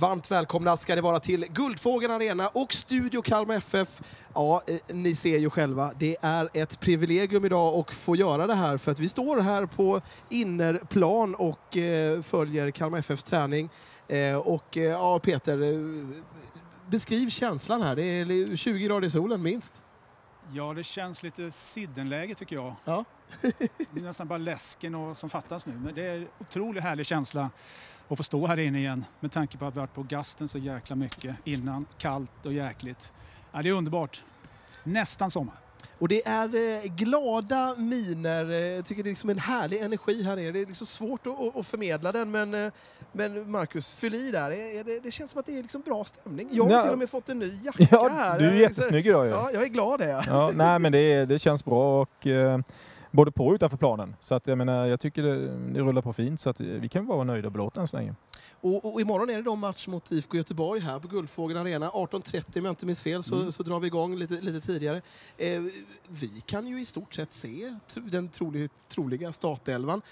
Varmt välkomna ska det vara till Guldfågeln Arena och Studio Kalmar FF. Ja, eh, ni ser ju själva, det är ett privilegium idag att få göra det här för att vi står här på innerplan och eh, följer Kalmar FFs träning. Eh, och eh, ja, Peter, eh, beskriv känslan här. Det är 20 grader i solen minst. Ja, det känns lite siddenläge tycker jag. Ja. Det är nästan bara läsken och, som fattas nu. Men det är en otroligt härlig känsla att få stå här inne igen med tanke på att vi varit på gasten så jäkla mycket innan. Kallt och jäkligt. Ja, det är underbart. Nästan sommar. Och det är eh, glada miner. Jag tycker det är liksom en härlig energi här nere. Det är liksom svårt att, att förmedla den, men, eh, men Marcus, fyll i där. Är det, det känns som att det är liksom bra stämning. Jag har Ja. till och med fått en ny jacka Ja, här. du är jättesnygg idag ju. Ja, jag är glad det. Ja, nej, men det, det känns bra och eh, både på och utanför planen. Så att jag menar, jag tycker det, det rullar på fint så att vi kan vara nöjda och belåtna än så länge. Och, och imorgon är det då match mot IFK Göteborg här på Guldfågeln Arena. 18.30 om jag inte minns fel så, Mm. så drar vi igång lite, lite tidigare. Eh, vi kan ju i stort sett se den trolig, troliga startelvan.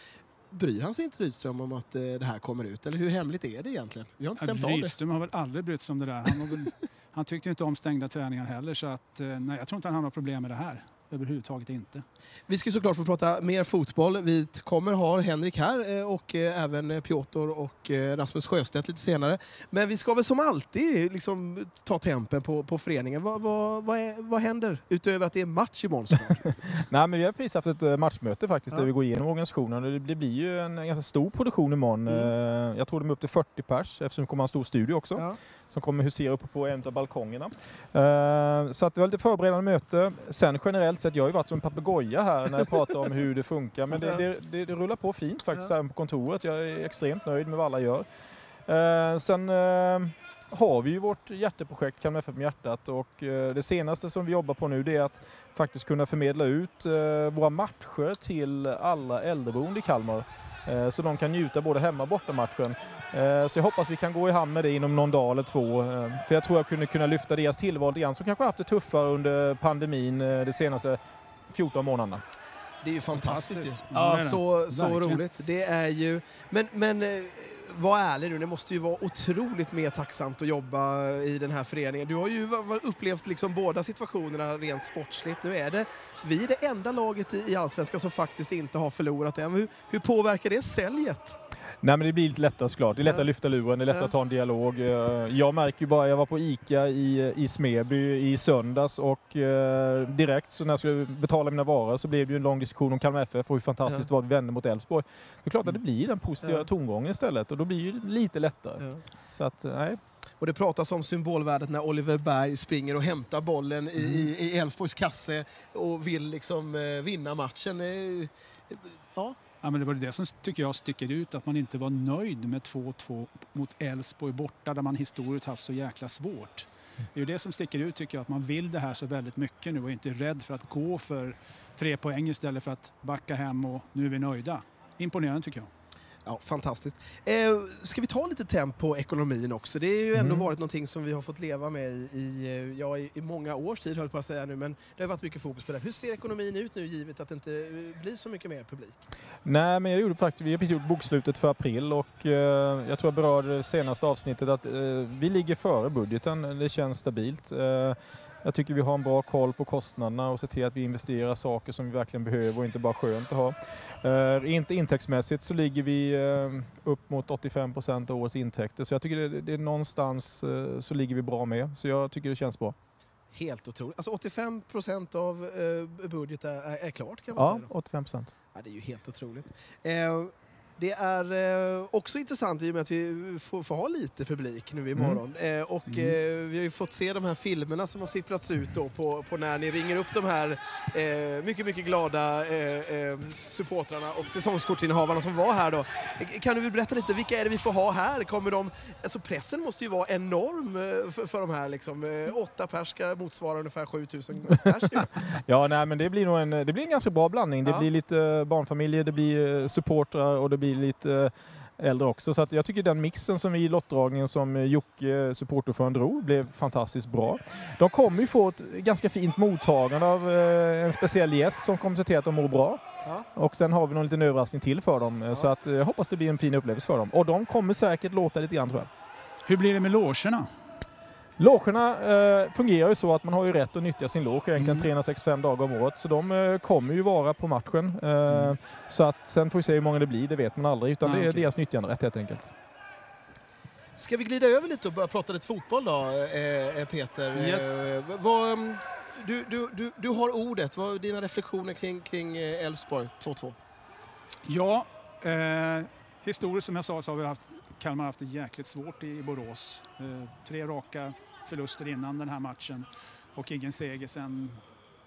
Bryr han sig inte Rydström om att eh, det här kommer ut? Eller hur hemligt är det egentligen? Vi har inte stämt det. Rydström har väl aldrig brytt sig om det där. Han, väl, han tyckte inte om stängda träningar heller så att, eh, nej, jag tror inte han har några problem med det här. Överhuvudtaget inte. Vi ska såklart få prata mer fotboll. Vi kommer ha Henrik här eh, och eh, även Piotr och eh, Rasmus Sjöstedt lite senare. Men vi ska väl som alltid liksom ta tempen på, på föreningen. Vad, vad, vad, är, vad händer utöver att det är match imorgon? Nej, men vi har precis haft ett matchmöte faktiskt Ja. där vi går igenom organisationen. Och Det, det blir ju en ganska stor produktion imorgon. Mm. Jag tror de är upp till 40 pers eftersom det kommer en stor studio också. Ja. som kommer husera uppe på en av balkongerna. Så att det var lite förberedande möte. Sen generellt sett, jag har ju varit som en papegoja här när jag pratar om hur det funkar. Men det, det, det, det rullar på fint faktiskt här på kontoret. Jag är extremt nöjd med vad alla gör. Eh, Sen eh, har vi ju vårt hjärteprojekt Kalmar FF med hjärtat och eh, det senaste som vi jobbar på nu det är att faktiskt kunna förmedla ut eh, våra matcher till alla äldreboende i Kalmar. Eh, Så de kan njuta både hemma och borta matchen. Eh, Så jag hoppas vi kan gå i hamn med det inom någon dag eller två. Eh, För jag tror jag kunde kunna lyfta deras tillval grann som kanske haft det tuffare under pandemin de senaste 14 månaderna. Det är ju fantastiskt. Fantastiskt. Ja, så, så roligt. Det är ju... Men, men var ärlig nu, det måste ju vara otroligt mer tacksamt att jobba i den här föreningen. Du har ju upplevt liksom båda situationerna rent sportsligt. Nu är det vi är det enda laget i, i Allsvenskan som faktiskt inte har förlorat än. Hur, hur påverkar det säljet? Nej men det blir lite lättare såklart. Det är lättare att lyfta luren, det är lättare att ta en dialog. Eh, Jag märker ju bara, jag var på ICA i, i Smeby i söndags och eh, direkt så när jag skulle betala mina varor så blev det ju en lång diskussion om Kalmar FF och hur fantastiskt det var att vi vände mot Elfsborg. Det är klart att det blir den positiva tongången istället och då blir det lite lättare. Så att, eh, nej. Och det pratas om symbolvärdet när Oliver Berg springer och hämtar bollen i, Mm. i, Elfsborgs kasse och vill liksom eh, vinna matchen. Ja, Ja, men det var det som tycker jag sticker ut, att man inte var nöjd med 2-2 mot Elfsborg borta där man historiskt haft så jäkla svårt. Det är ju det som sticker ut tycker jag, att man vill det här så väldigt mycket nu och är inte rädd för att gå för tre poäng istället för att backa hem och nu är vi nöjda. Imponerande tycker jag. Ja, fantastiskt. Eh, ska vi ta lite temp på ekonomin också? Det har ju ändå Mm. varit någonting som vi har fått leva med i, eh, ja, i, i många års tid, höll jag på att säga nu, men det har varit mycket fokus på det. Hur ser ekonomin ut nu givet att det inte eh, blir så mycket mer publik? Nej, men jag gjorde faktiskt, vi har precis gjort bokslutet för april och eh, jag tror jag berörde det senaste avsnittet att eh, vi ligger före budgeten. Det känns stabilt. Eh, jag tycker vi har en bra koll på kostnaderna och ser till att vi investerar saker som vi verkligen behöver och inte bara skönt att ha. Eh, inte intäktsmässigt så ligger vi eh, upp mot 85 procent av årets intäkter så jag tycker det, det är någonstans eh, så ligger vi bra med. Så jag tycker det känns bra. Helt otroligt. Alltså 85 procent av eh, budget är, är, klart kan man Ja, säga. Då. 85 procent. Ja, det är ju helt otroligt. Det är eh, också intressant i och med att vi får, får ha lite publik nu imorgon. Eh, och Mm. eh, vi har ju fått se de här filmerna som har sipprats ut då på, på när ni ringer upp de här eh, mycket, mycket glada eh, eh, supportrarna och säsongskortsinnehavarna som var här då. Kan du berätta lite, vilka är det vi får ha här? Kommer de, alltså pressen måste ju vara enorm för, för de här liksom. Åtta pers ska motsvara ungefär 7000 pers nu. Ja, nej, men det blir nog en, det blir en ganska bra blandning. Det Ja. blir lite barnfamiljer, det blir supportrar och det blir lite eh, äldre också. Så att jag tycker den mixen som vi i lottdragningen som eh, Jocke, supporterordförande, drog blev fantastiskt bra. De kommer ju få ett ganska fint mottagande av eh, en speciell gäst som kommer se till att de mår bra. Ja. Och sen har vi någon liten överraskning till för dem. eh, Så att eh, jag hoppas det blir en fin upplevelse för dem. Och de kommer säkert låta lite grann tror jag. Hur blir det med logerna? Logerna eh, fungerar ju så att man har ju rätt att nyttja sin loge egentligen Mm. 365 dagar om året. Så de eh, kommer ju vara på matchen. Eh, Mm. Så att sen får vi se hur många det blir, det vet man aldrig. Utan Ah, det är okej. deras nyttjanderätt helt enkelt. Ska vi glida över lite och börja prata lite fotboll då, eh, Peter? Yes. Eh, vad, mm, du, du, du, du har ordet. Vad är dina reflektioner kring kring eh, Elfsborg 2-2? Ja, eh, historiskt som jag sa så har vi haft, Kalmar haft det jäkligt svårt i Borås. Eh, tre raka förluster innan den här matchen och ingen seger sen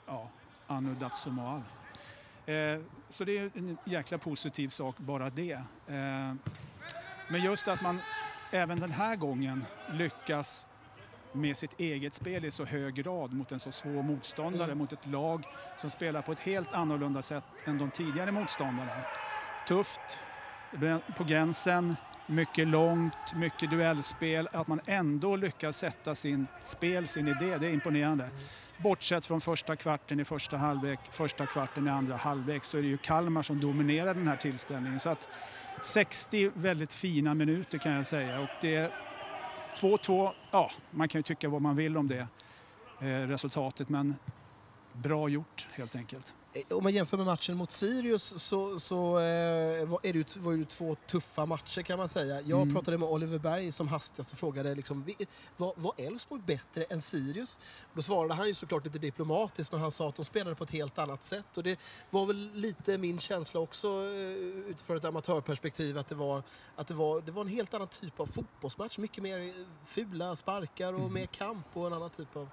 ja, Anu Datsumal. Eh, så det är en jäkla positiv sak bara det. Eh, men just att man även den här gången lyckas med sitt eget spel i så hög grad mot en så svår motståndare, Mm. mot ett lag som spelar på ett helt annorlunda sätt än de tidigare motståndarna. Tufft, på gränsen, mycket långt, mycket duellspel. Att man ändå lyckas sätta sin spel, sin idé, det är imponerande. Bortsett från första kvarten i första halvlek, första kvarten i andra halvlek så är det ju Kalmar som dominerar den här tillställningen. Så att 60 väldigt fina minuter kan jag säga och det är 2-2, ja man kan ju tycka vad man vill om det eh, resultatet men bra gjort helt enkelt. Eh, Om man jämför med matchen mot Sirius så, så eh, var, är det, var det två tuffa matcher kan man säga. Jag Mm. pratade med Oliver Berg som hastigast och frågade liksom, var, Elfsborg bättre än Sirius? Då svarade han ju såklart lite diplomatiskt men han sa att de spelade på ett helt annat sätt. Och det var väl lite min känsla också eh, utifrån ett amatörperspektiv att det var, att det var, det var en helt annan typ av fotbollsmatch. Mycket mer fula sparkar och Mm. mer kamp och en annan typ av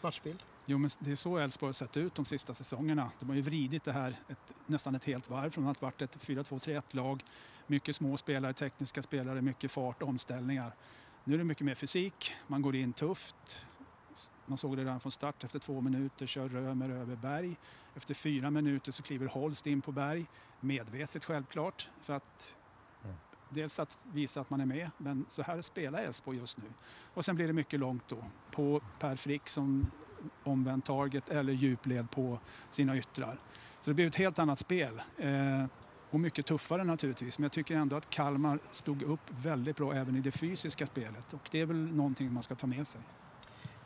matchbild. Jo, men det är så Elfsborg har sett ut de sista säsongerna. De har ju vridit det här ett, nästan ett helt varv från att ha varit ett 4-2-3-1-lag. Mycket små spelare, tekniska spelare, mycket fart, omställningar. Nu är det mycket mer fysik, man går in tufft. Man såg det redan från start efter två minuter, kör Römer över Berg. Efter fyra minuter så kliver Holst in på Berg, medvetet självklart. För att dels att visa att man är med, men så här spelar Elfsborg just nu. Och sen blir det mycket långt då på Per Frick som omvänd target eller djupled på sina yttrar. Så det blev ett helt annat spel. Eh, och mycket tuffare naturligtvis. Men jag tycker ändå att Kalmar stod upp väldigt bra även i det fysiska spelet. Och det är väl någonting man ska ta med sig.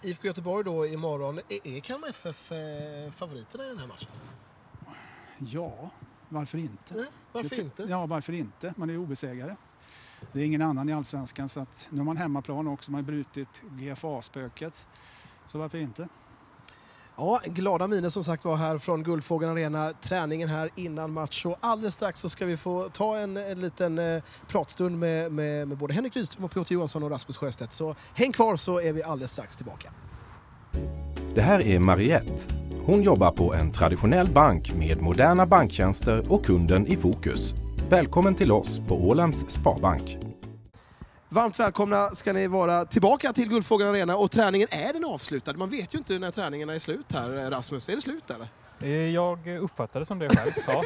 IFK Göteborg då imorgon. Är, är Kalmar FF eh, favoriterna i den här matchen? Ja, varför inte? Nej, varför inte? Ja, varför inte? Man är ju obesegrade. Det är ingen annan i Allsvenskan så att nu har man hemmaplan också. Man har brutit GFA-spöket. Så varför inte? Ja, glada miner som sagt var här från Guldfågeln Arena. Träningen här innan match och alldeles strax så ska vi få ta en, en liten eh, pratstund med, med, med både Henrik Rydström och Piotr Johansson och Rasmus Sjöstedt. Så häng kvar så är vi alldeles strax tillbaka. Det här är Mariette. Hon jobbar på en traditionell bank med moderna banktjänster och kunden i fokus. Välkommen till oss på Ålands Sparbank. Varmt välkomna ska ni vara tillbaka till Guldfågeln Arena och träningen är den avslutad. Man vet ju inte när träningarna är slut här, Rasmus. Är det slut eller? Eh, Jag uppfattar det som det själv. Ja.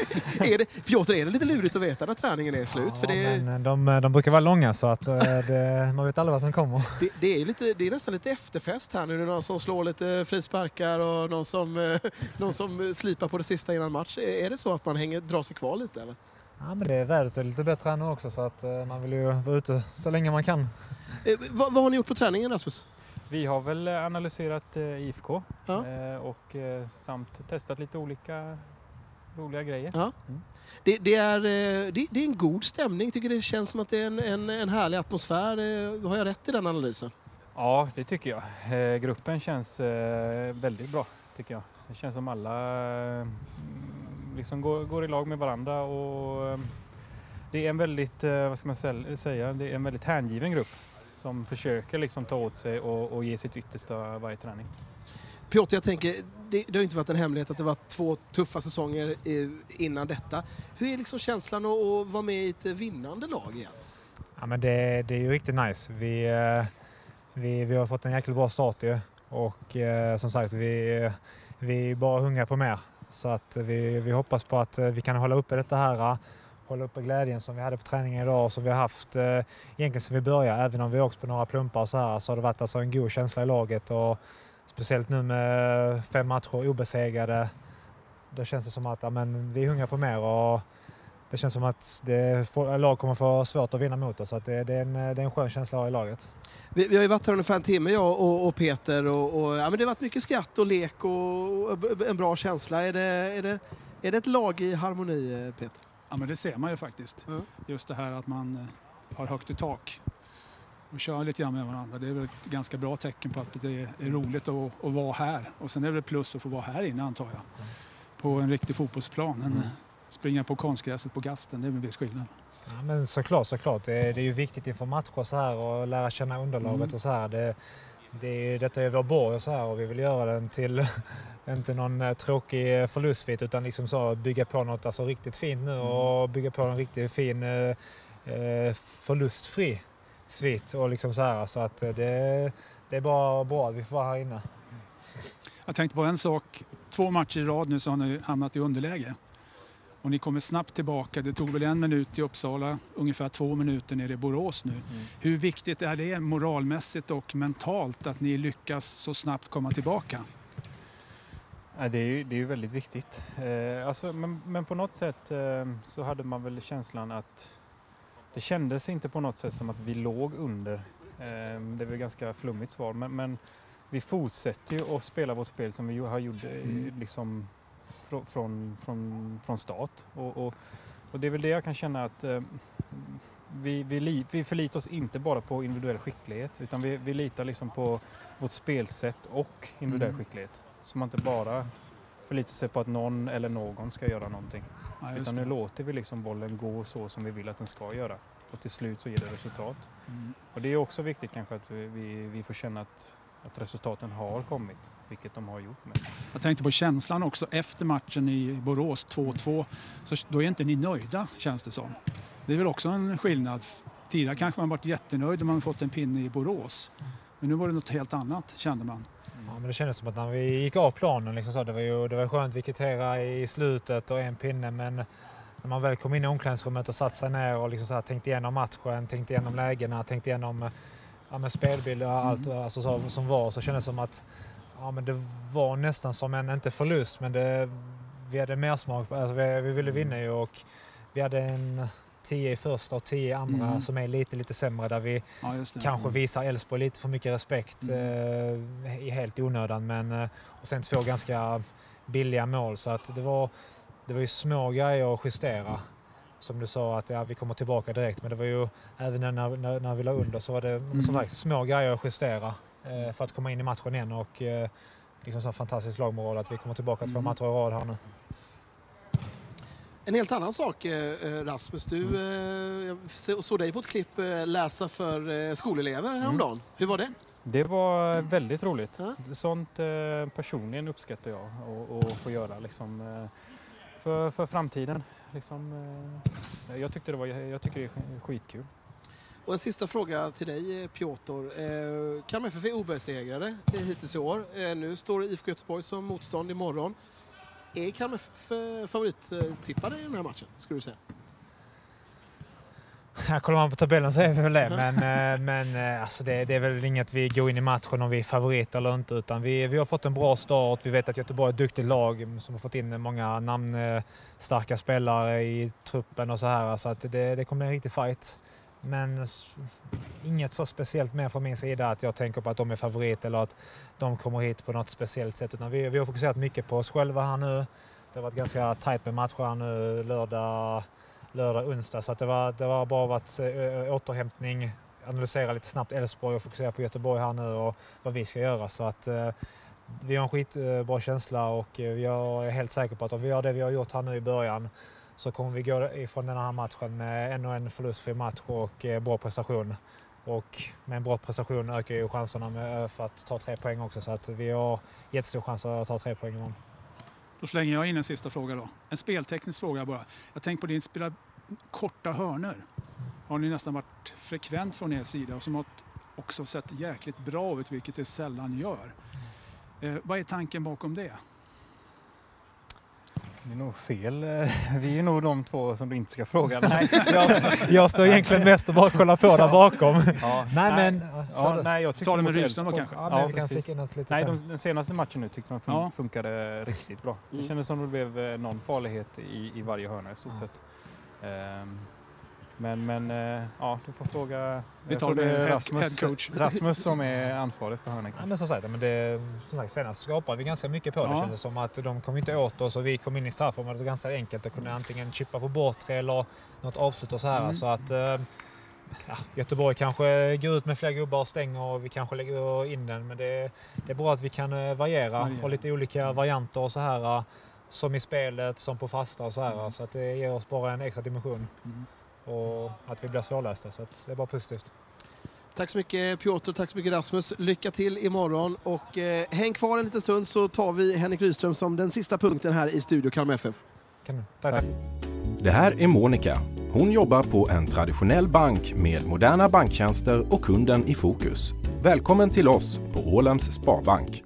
är det, Piotr, är det lite lurigt att veta när träningen är slut? För det, men de, de brukar vara långa så att eh, det, man vet aldrig vad som kommer. det, det, är lite, det är nästan lite efterfest här nu. Det är någon som slår lite frisparkar och någon som, eh, någon som slipar på det sista innan match. Är det så att man hänger, drar sig kvar lite? Eller? Ja, men det är vädret är lite bättre här nu också så att eh, man vill ju vara ute så länge man kan. Eh, vad, vad har ni gjort på träningen, Rasmus? Vi har väl eh, analyserat eh, IFK Ja. eh, och eh, samt testat lite olika roliga grejer. Ja. Mm. Det, det, är, eh, det, det är en god stämning. Tycker det känns som att det är en, en, en härlig atmosfär. Eh, Har jag rätt i den analysen? Ja, det tycker jag. Eh, gruppen känns eh, väldigt bra, tycker jag. Det känns som alla eh, liksom går, går i lag med varandra och eh, det är en väldigt, eh, vad ska man säga, det är en väldigt hängiven grupp som försöker liksom ta åt sig och, och ge sitt yttersta varje träning. Piotr, jag tänker, det, det har inte varit en hemlighet att det var två tuffa säsonger innan detta. Hur är liksom känslan att, att vara med i ett vinnande lag igen? Ja, men det, det är ju riktigt nice. Vi, eh, vi, vi har fått en jäkligt bra start ju och eh, som sagt vi, vi är bara hungriga på mer. Så att vi, vi hoppas på att eh, vi kan hålla uppe detta här, eh, hålla uppe glädjen som vi hade på träningen idag och som vi har haft eh, egentligen sedan vi började. Även om vi åkt på några plumpar och så här så har det varit alltså en god känsla i laget och speciellt nu med eh, fem matcher obesegrade. Då känns det som att ja, men, vi är hungriga på mer och det känns som att det får, lag kommer få svårt att vinna mot oss. Så att det, det, är en, det är en skön känsla i laget. Vi, vi har ju varit här ungefär en timme jag och, och Peter och, och ja, men det har varit mycket skratt och lek och, och en bra känsla. Är det, är, det, är det ett lag i harmoni Peter? Ja men det ser man ju faktiskt. Mm. Just det här att man eh, har högt i tak och kör lite grann med varandra. Det är väl ett ganska bra tecken på att det är roligt att, att vara här. Och sen är det plus att få vara här inne antar jag. På en riktig fotbollsplan. En, springa på konstgräset på gasten, det är en viss skillnad. Ja, men såklart, såklart. Det är, det är ju viktigt inför matcher så här och lära känna underlaget Mm. och så här. Det, det är, detta är vår borg och så här och vi vill göra den till, inte någon eh, tråkig förlustbit utan liksom så bygga på något alltså, riktigt fint nu och bygga på en riktigt fin eh, eh, förlustfri svit och liksom så här. Så att eh, det, det är bara bra att vi får vara här inne. Jag tänkte på en sak. Två matcher i rad nu så har ni hamnat i underläge. Och ni kommer snabbt tillbaka. Det tog väl en minut i Uppsala, ungefär två minuter nere i Borås nu. Hur viktigt är det moralmässigt och mentalt att ni lyckas så snabbt komma tillbaka? Ja, det, är ju, det är ju väldigt viktigt. Eh, alltså, men, men på något sätt eh, så hade man väl känslan att det kändes inte på något sätt som att vi låg under. Eh, det är väl ganska flummigt svar men, men vi fortsätter ju att spela vårt spel som vi har gjort eh, Mm. liksom från, från, från, från start. Och, och, och det är väl det jag kan känna att eh, vi, vi, li, vi förlitar oss inte bara på individuell skicklighet utan vi, vi litar liksom på vårt spelsätt och individuell Mm. skicklighet. Så man inte bara förlitar sig på att någon eller någon ska göra någonting. Ja, Utan nu låter vi liksom bollen gå så som vi vill att den ska göra. Och till slut så ger det resultat. Mm. Och det är också viktigt kanske att vi, vi, vi får känna att, att resultaten har kommit, vilket de har gjort. Med. Jag tänkte på känslan också efter matchen i Borås 2-2. Så då är inte ni nöjda känns det som. Det är väl också en skillnad. Tidigare kanske man varit jättenöjd om man fått en pinne i Borås. Men nu var det något helt annat kände man. Ja, men det kändes som att när vi gick av planen, liksom så, det var ju det var skönt, vi kvitterade i slutet och en pinne men när man väl kom in i omklädningsrummet och satt sig ner och liksom så här, tänkte igenom matchen, tänkte igenom lägena, tänkte igenom ja, men spelbilder och allt alltså, så, som var så kändes det som att ja, men det var nästan som en, inte förlust, men det, vi hade mer smak. Alltså, vi, vi ville vinna ju och vi hade en 10 i första och 10 i andra Mm. som är lite, lite sämre där vi Ja, kanske visar Elfsborg lite för mycket respekt Mm. eh, i helt i onödan. Men, eh, och sen två ganska billiga mål så att det var, det var ju små grejer att justera. Som du sa att ja, vi kommer tillbaka direkt men det var ju även när, när, när vi la under så var det Mm. som sagt, små grejer att justera eh, för att komma in i matchen igen och eh, liksom så fantastisk lagmoral att vi kommer tillbaka två Mm. matcher i rad här nu. En helt annan sak eh, Rasmus, du eh, jag så- såg dig på ett klipp eh, läsa för eh, skolelever häromdagen. Hur var det? Det var väldigt roligt. Ja. Sånt eh, personligen uppskattar jag att- få göra liksom, eh, för, för framtiden. Liksom, eh, jag, tyckte det var, jag tycker det är skitkul. Och en sista fråga till dig eh, Piotr. Eh, Kalmar FF är obesegrade hittills i år. Eh, nu står IFK Göteborg som motstånd imorgon. Är Kalmar FF favorittippade i den här matchen, skulle du säga? Ja, kollar man på tabellen så är vi väl det, men, eh, men eh, alltså det, det är väl inget vi går in i matchen om vi är favorit eller inte. Utan vi, vi har fått en bra start. Vi vet att Göteborg är ett duktigt lag som har fått in många namnstarka spelare i truppen och så här. Så att det, det kommer bli en riktig fight. Men inget så speciellt mer från min sida att jag tänker på att de är favorit eller att de kommer hit på något speciellt sätt. Utan vi, vi har fokuserat mycket på oss själva här nu. Det har varit ganska tajt med matcher här nu lördag, lördag, onsdag. Så att det, var, det var bara varit eh, återhämtning, analysera lite snabbt Elfsborg och fokusera på Göteborg här nu och vad vi ska göra. Så att eh, vi har en skitbra känsla och eh, jag är helt säker på att om vi gör det vi har gjort här nu i början så kommer vi gå ifrån den här matchen med ännu en förlustfri match och eh, bra prestation. Och med en bra prestation ökar ju chanserna för att ta tre poäng också. Så att vi har jättestor chans att ta tre poäng imorgon. Då slänger jag in en sista fråga då. En spelteknisk fråga bara. Jag tänker på din korta hörnor. Har ni nästan varit frekvent från er sida och som har också sett jäkligt bra ut, vilket det sällan gör. Eh, vad är tanken bakom det? Det är nog fel. eh, Vi är nog de två som du inte ska fråga. Nej, Jag, jag står egentligen mest och bara kollar på där bakom. ja, Nej, men... Ja, nej, jag tyckte Ta det med Rydström kanske? Ja, men Ja, vi kan precis. flika in oss lite Nej, sen. de, den senaste matchen nu tyckte man fun- Ja. funkade riktigt bra. Det Mm. kändes som det blev eh, någon farlighet i, i varje hörna i stort Ja. sett. Ehm, Men, men eh, ja, du får fråga... Vi tar det det är Rasmus. Rasmus som är ansvarig för Ja, hörnan. men som sagt, men det, som sagt, senast skapade vi ganska mycket på det. Ja. kändes som att de kom inte åt oss och vi kom in i straffområdet. Det var ganska enkelt att kunna antingen chippa på bortre eller något avslut och så här. Mm. Så att eh, ja, Göteborg kanske går ut med fler gubbar och stänger och vi kanske lägger in den. Men det, det är bra att vi kan eh, variera Variera. och lite olika varianter och så här. Som i spelet, som på fasta och så här. Mm. Så att det ger oss bara en extra dimension Mm. och att vi blir svårlästa. Så att det är bara positivt. Tack så mycket Piotr, tack så mycket Rasmus. Lycka till imorgon och eh, häng kvar en liten stund så tar vi Henrik Rydström som den sista punkten här i Studio Kalmar FF. Kanon. Tack, tack. Det här är Monica. Hon jobbar på en traditionell bank med moderna banktjänster och kunden i fokus. Välkommen till oss på Ålems Sparbank.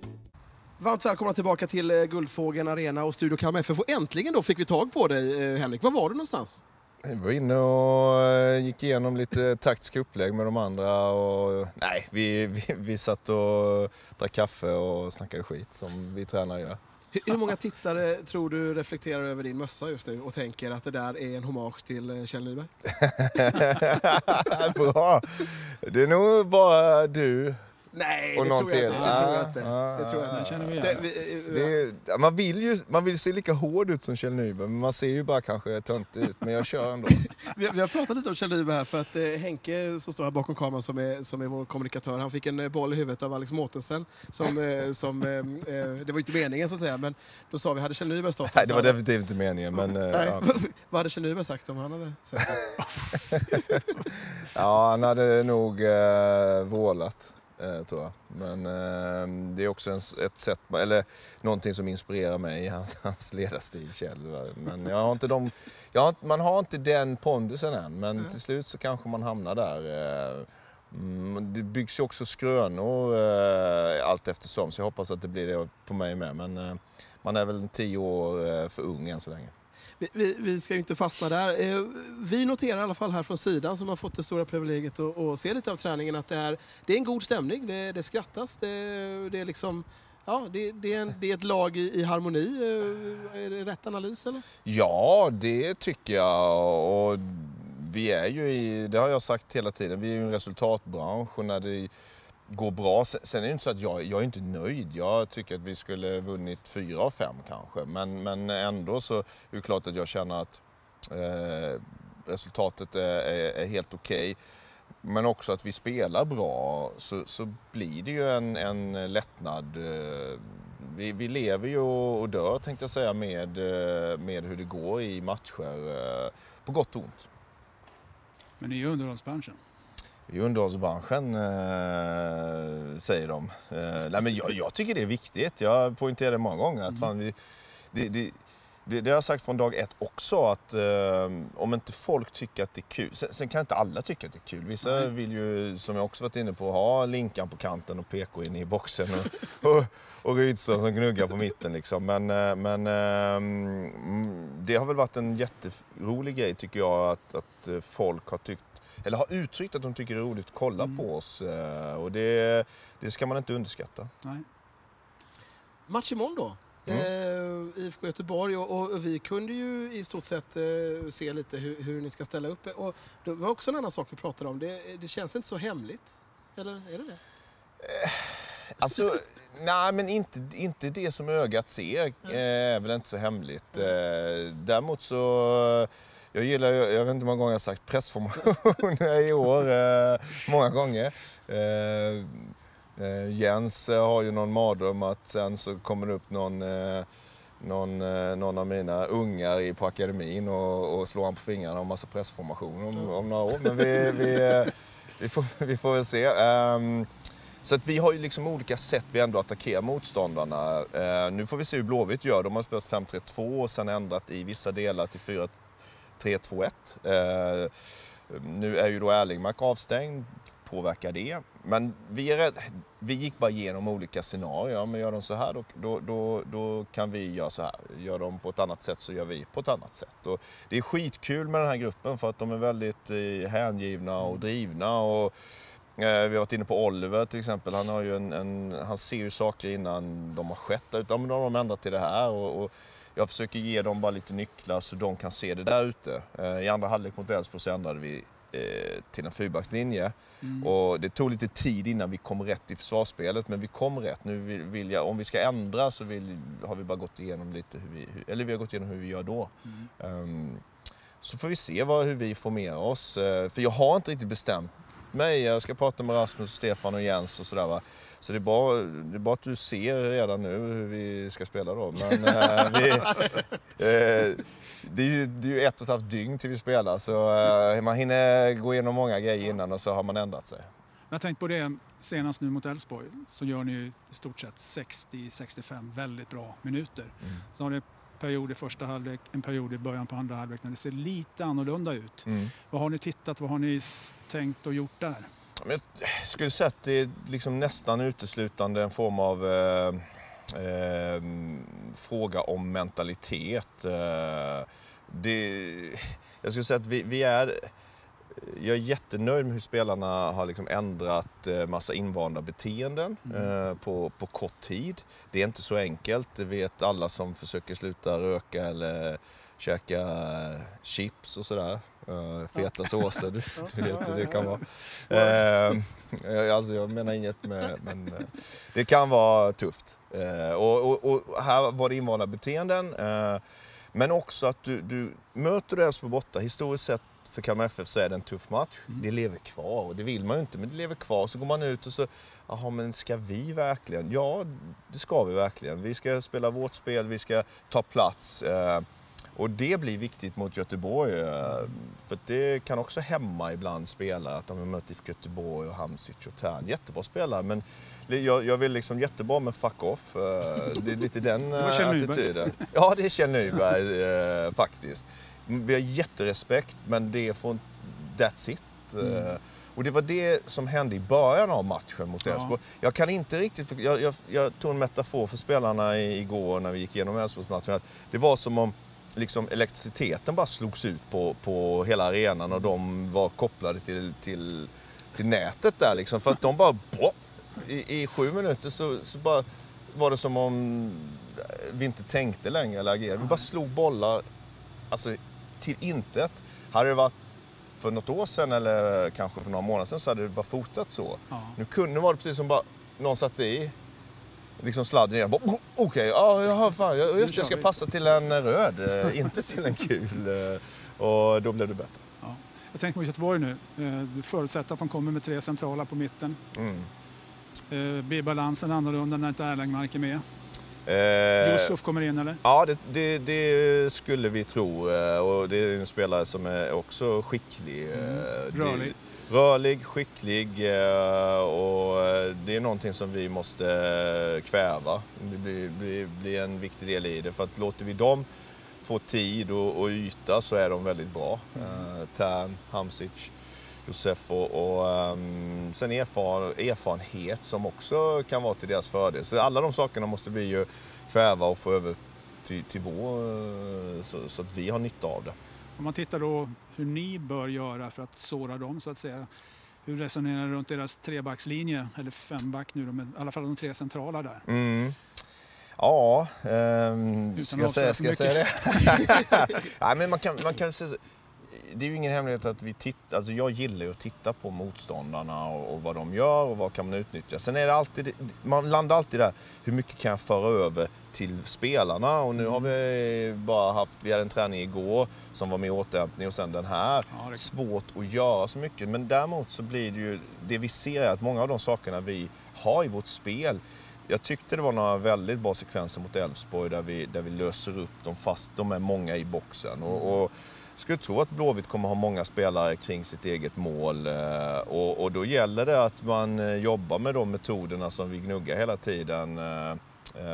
Varmt välkomna tillbaka till eh, Guldfågeln Arena och Studio Kalmar FF. Och äntligen då fick vi tag på dig eh, Henrik. Var var du någonstans? Vi var inne och eh, gick igenom lite taktiska upplägg med de andra. Och, nej, vi, vi, vi satt och drack kaffe och snackade skit som vi tränare gör. Hur, många tittare tror du reflekterar över din mössa just nu och tänker att det där är en hommage till Kjell Nyberg? Bra! Det är nog bara du Nej, och det någon tror jag till. inte. Det tror jag inte. Ah, Det tror jag ah, Det inte. vi vi, Det är, man, vill ju, man vill se lika hård ut som Kjell Nyberg, men man ser ju bara kanske töntig ut. Men jag kör ändå. vi, vi har pratat lite om Kjell Nyberg här för att eh, Henke som står här bakom kameran som är, som är vår kommunikatör, han fick en eh, boll i huvudet av Alex Mårtensen. Som, eh, som, eh, eh, det var inte meningen så att säga, men då sa vi, hade Kjell Nyberg stått Nej, det var definitivt inte meningen. Men, eh, ja. Vad hade Kjell Nyberg sagt om han hade sett det? Ja, han hade nog eh, vrålat, eh, tror jag. Men eh, det är också en, ett sätt, eller någonting som inspirerar mig i hans, hans ledarstil, Kjell. Men jag har inte de, har, man har inte den pondusen än, men Nej. till slut så kanske man hamnar där. Eh, mm, det byggs ju också skrönor eh, allt eftersom, så jag hoppas att det blir det på mig med. Men eh, man är väl tio år eh, för ung än så länge. Vi, vi, vi ska ju inte fastna där. Eh, vi noterar i alla fall här från sidan som har fått det stora privilegiet att, att se lite av träningen att det är, det är en god stämning, det, det skrattas, det, det är liksom Ja, det, det, är en, det är ett lag i, i harmoni. Eh, är det rätt analys eller? Ja, det tycker jag. Och vi är ju i, det har jag sagt hela tiden, vi är ju en resultatbransch och när det går bra. Sen är det inte så att jag, jag är inte nöjd. Jag tycker att vi skulle vunnit fyra av fem kanske. Men, men ändå så är det klart att jag känner att eh, resultatet är, är, är helt okej. Men också att vi spelar bra så, så blir det ju en, en lättnad. Eh, vi, vi lever ju och dör tänkte jag säga med, eh, med hur det går i matcher. Eh, på gott och ont. Men det är ju underhållsbranschen. I underhållsbranschen eh, säger de. Eh, nej, men jag, jag tycker det är viktigt. Jag poängterade det många gånger. Att fan, vi, det, det, det, det har jag sagt från dag ett också att eh, om inte folk tycker att det är kul. Sen, sen kan inte alla tycka att det är kul. Vissa vill ju, som jag också varit inne på, ha Linkan på kanten och PK inne i boxen. Och, och, och Rydström som gnuggar på mitten liksom. Men, eh, men eh, mm, det har väl varit en jätterolig grej tycker jag att, att eh, folk har tyckt eller har uttryckt att de tycker det är roligt att kolla Mm. på oss. eh, Och det, det ska man inte underskatta. Nej. Match imorgon då. Mm. Eh, IFK Göteborg och, och vi kunde ju i stort sett eh, se lite hur, hur ni ska ställa upp. Och det var också en annan sak vi pratade om. Det, det känns inte så hemligt. Eller är det det? Alltså, nej men inte, inte det som ögat ser eh, är väl inte så hemligt. Eh, Däremot så, jag gillar, ju- jag vet inte hur många gånger jag har sagt pressformationer i år, eh, många gånger. Eh, eh, Jens eh, har ju någon mardröm att sen så kommer det upp någon eh, någon, eh, någon av mina ungar i, på akademin och, och slår han på fingrarna och massa pressformationer om, om några år. Men vi, vi, vi, får, vi får väl se. Ehm, så att vi har ju liksom olika sätt vi ändå attackerar motståndarna. Nu får vi se hur Blåvitt gör. De har spelat 5-3-2 och sen ändrat i vissa delar till 3-2-1. Eh, nu är ju då Erlingmark avstängd. Påverkar det? Men vi, är rädd, vi gick bara igenom olika scenarier. Ja, Men gör de så här då, då, då, då kan vi göra så här. Gör de på ett annat sätt så gör vi på ett annat sätt. Och det är skitkul med den här gruppen för att de är väldigt eh, hängivna och drivna. Och, vi har varit inne på Oliver till exempel. Han, har ju en, en, han ser ju saker innan de har skett. Utan, men då har de ändrat till det här. Och, och jag försöker ge dem bara lite nycklar så de kan se det där ute. Eh, I andra halvlek mot Elfsborg så ändrade vi eh, till en fyrbackslinje. Mm. Och det tog lite tid innan vi kom rätt i försvarsspelet, men vi kom rätt. Nu vill, jag, om vi ska ändra så vill, har vi bara gått igenom lite hur vi, eller vi har gått igenom hur vi gör då. Mm. Ehm, så får vi se vad, hur vi formerar oss. Eh, för jag har inte riktigt bestämt mig. Jag ska prata med Rasmus, och Stefan och Jens och sådär. Va? Så det är, bara, det är bara att du ser redan nu hur vi ska spela då. Men eh, vi, eh, det, är ju, det är ju ett och ett halvt dygn till vi spelar så eh, man hinner gå igenom många grejer innan och så har man ändrat sig. Jag tänkt på det senast nu mot Elfsborg så gör ni ju i stort sett 60-65 väldigt bra minuter. Mm. Så har en period i första halvlek, en period i början på andra halvlek när det ser lite annorlunda ut. Mm. Vad har ni tittat, vad har ni tänkt och gjort där? Jag skulle säga att det är liksom nästan uteslutande en form av eh, eh, fråga om mentalitet. Eh, det, jag skulle säga att vi, vi är... Jag är jättenöjd med hur spelarna har liksom ändrat eh, massa invanda beteenden eh, på, på kort tid. Det är inte så enkelt. Det vet alla som försöker sluta röka eller käka eh, chips och sådär. Eh, feta såser, du, du vet hur det kan vara. Eh, alltså jag menar inget med, men det kan vara tufft. Och, och, och här var det invanda beteenden. Men också att du, du möter du Elfsborg borta, historiskt sett för Kalmar FF så är det en tuff match. Det lever kvar och det vill man ju inte, men det lever kvar. Så går man ut och så, jaha men ska vi verkligen? Ja, det ska vi verkligen. Vi ska spela vårt spel, vi ska ta plats. Eh, och det blir viktigt mot Göteborg. eh, För det kan också hämma ibland spelare att de har mött IFK Göteborg och Hamsic och Tern. Jättebra spelare men jag, jag vill liksom jättebra med fuck off. Eh, Det är lite den attityden. Ja, det är Kjell Nyberg faktiskt. Vi har jätterespekt men det är från that's it. Eh, Och det var det som hände i början av matchen mot Ja. Elfsborg. Jag kan inte riktigt... Jag, jag, jag tog en metafor för spelarna igår när vi gick igenom Elfsborgsmatchen. att Det var som om liksom elektriciteten bara slogs ut på, på hela arenan och de var kopplade till, till, till nätet där liksom. För att de bara... Bop, i, I sju minuter så, så bara var det som om vi inte tänkte längre eller agerade. Vi bara slog bollar alltså, till intet. Hade det varit för något år sedan eller kanske för några månader sedan så hade det bara fortsatt så. Ja. Nu kunde nu var det precis som bara någon satte i liksom sladden igen. Oh, Okej, ja, jaha, fan, jag, just, jag ska passa till en röd, eh, inte till en gul. eh, Och då blev det bättre. Ja. Jag tänker på Göteborg nu. Eh, Du förutsätter att de kommer med tre centrala på mitten. Mm. Blir balansen annorlunda när inte Erlangmark är med? Eh, Yusuf kommer in eller? Ja, det, det, det skulle vi tro. eh, Och det är en spelare som är också skicklig. eh, det- Rörlig. Rörlig, skicklig eh, och det är någonting som vi måste kväva. Det blir, blir, blir en viktig del i det. För att låter vi dem få tid och, och yta så är de väldigt bra. Mm. Tern, Hamsic, Josef och, och ehm, sen erfar, erfarenhet som också kan vara till deras fördel. Så alla de sakerna måste vi ju kväva och få över till, till vår, eh, så, så att vi har nytta av det. Om man tittar då hur ni bör göra för att såra dem så att säga. Hur resonerar du runt deras trebackslinje, eller femback nu men i alla fall de tre centrala där. Mm. Ja, Utan ska jag säga, ska jag säga det? Nej, men man kan, man kan säga, det är ju ingen hemlighet att vi tittar, alltså jag gillar ju att titta på motståndarna och, och vad de gör och vad kan man utnyttja. Sen är det alltid, man landar alltid där, hur mycket kan jag föra över till spelarna? Och nu har vi bara haft, vi hade en träning igår som var med återhämtning och sen den här. Ja, Svårt att göra så mycket, men däremot så blir det ju, det vi ser är att många av de sakerna vi har i vårt spel jag tyckte det var några väldigt bra sekvenser mot Elfsborg där vi, där vi löser upp dem fast de är många i boxen. Och, och skulle tro att Blåvitt kommer ha många spelare kring sitt eget mål eh, och, och då gäller det att man eh, jobbar med de metoderna som vi gnuggar hela tiden. Eh,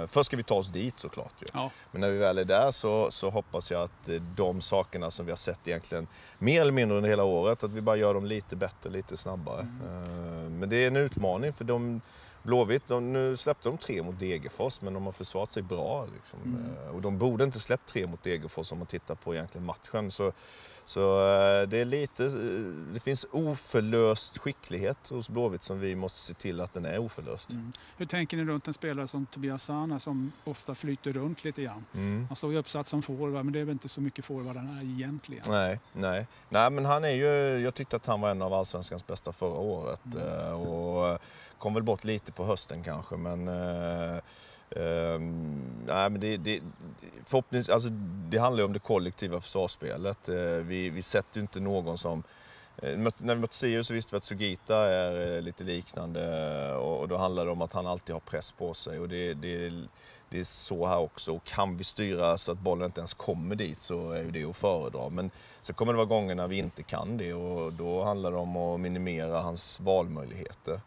Först ska vi ta oss dit såklart ju. Ja. Men när vi väl är där så, så hoppas jag att de sakerna som vi har sett egentligen mer eller mindre under hela året, att vi bara gör dem lite bättre, lite snabbare. Eh, Men det är en utmaning för de, Blåvitt, de, nu släppte de tre mot Degerfors men de har försvarat sig bra. Liksom. Mm. Eh, Och de borde inte släppt tre mot Degerfors om man tittar på egentligen matchen. Så, så eh, det är lite, eh, det finns oförlöst skicklighet hos Blåvitt som vi måste se till att den är oförlöst. Mm. Hur tänker ni runt en spelare som Tobias Sana som ofta flyter runt lite grann? Mm. Han står ju uppsatt som forward men det är väl inte så mycket forward han är egentligen. Nej, nej. nej, men han är ju, jag tyckte att han var en av allsvenskans bästa förra året. Mm. eh, Och kom väl bort lite på hösten kanske men eh, nej, men det, det, förhoppnings, alltså, det handlar ju om det kollektiva försvarsspelet. Eh, Vi, vi sätter ju inte någon som eh, när vi mötte Sirius så visste vi att Sugita är eh, lite liknande eh, och och då handlar det om att han alltid har press på sig och det, det, det är så här också. Och kan vi styra så att bollen inte ens kommer dit så är det att föredra. Men sen kommer det vara gånger när vi inte kan det och då handlar det om att minimera hans valmöjligheter.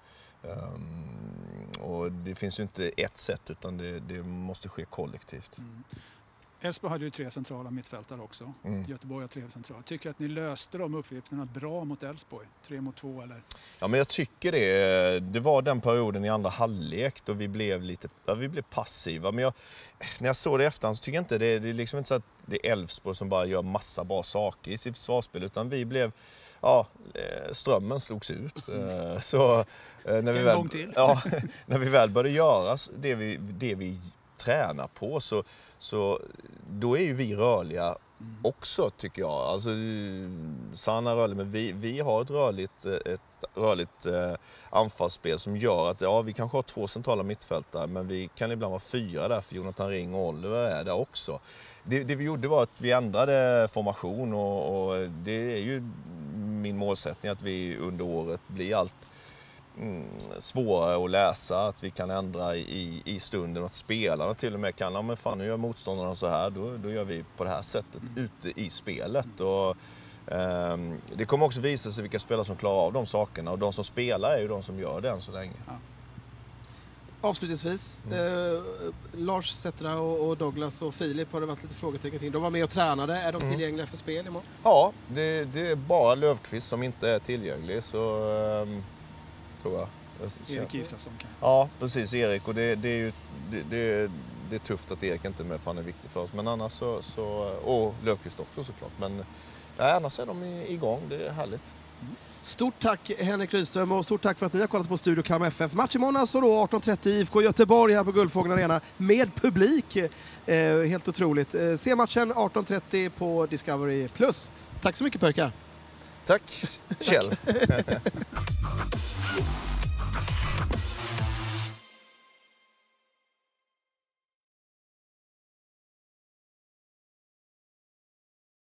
Um, och det finns ju inte ett sätt utan det, det måste ske kollektivt. Mm. Elfsborg hade ju tre centrala mittfältare också. Mm. Göteborg har tre centrala. Tycker att ni löste de uppgifterna bra mot Elfsborg? Tre mot två eller? Ja, men jag tycker det. Det var den perioden i andra halvlek då vi blev lite ja, vi blev passiva. Men jag, när jag såg det i efterhand så tycker jag inte det, det är liksom inte så att det är Elfsborg som bara gör massa bra saker i sitt försvarsspel utan vi blev Ja, eh, strömmen slogs ut. Eh, Så, eh, när, vi väl. Ja, när vi väl började göra det vi, det vi tränar på så, så då är ju vi rörliga Mm. också tycker jag. Alltså, Sanna är rörlig, men vi, vi har ett rörligt, eh, ett rörligt eh, anfallsspel som gör att ja, vi kanske har två centrala mittfältare men vi kan ibland vara fyra där för Jonathan Ring och Oliver är där också. Det, det vi gjorde var att vi ändrade formation och, och det är ju min målsättning att vi under året blir allt svårare att läsa, att vi kan ändra i, i stunden och att spelarna till och med kan, ja men fan nu gör motståndarna så här, då, då gör vi på det här sättet ute i spelet. Och, ehm, det kommer också visa sig vilka spelare som klarar av de sakerna och de som spelar är ju de som gör det än så länge. Avslutningsvis, Mm. eh, Lars Settra och, och Douglas och Filip har det varit lite frågetecken kring. De var med och tränade. Är de Mm. tillgängliga för spel imorgon? Ja, det, det är bara Löfqvist som inte är tillgänglig så ehm, tror jag. Erik Isaksson kan. Ja, precis. Erik. Och det, det, är ju, det, det, det är tufft att Erik inte är med för han är viktig för oss. Men annars så... så och Löfqvist också såklart. Men nej, annars är de igång. Det är härligt. Stort tack Henrik Rydström och stort tack för att ni har kollat på Studio Kalmar FF. Match imorgon alltså då 18.30 IFK Göteborg här på Guldfågeln Arena med publik. Eh, helt otroligt. Eh, se matchen 18.30 på Discovery+. Tack så mycket pojkar! Tack Kjell! Yeah.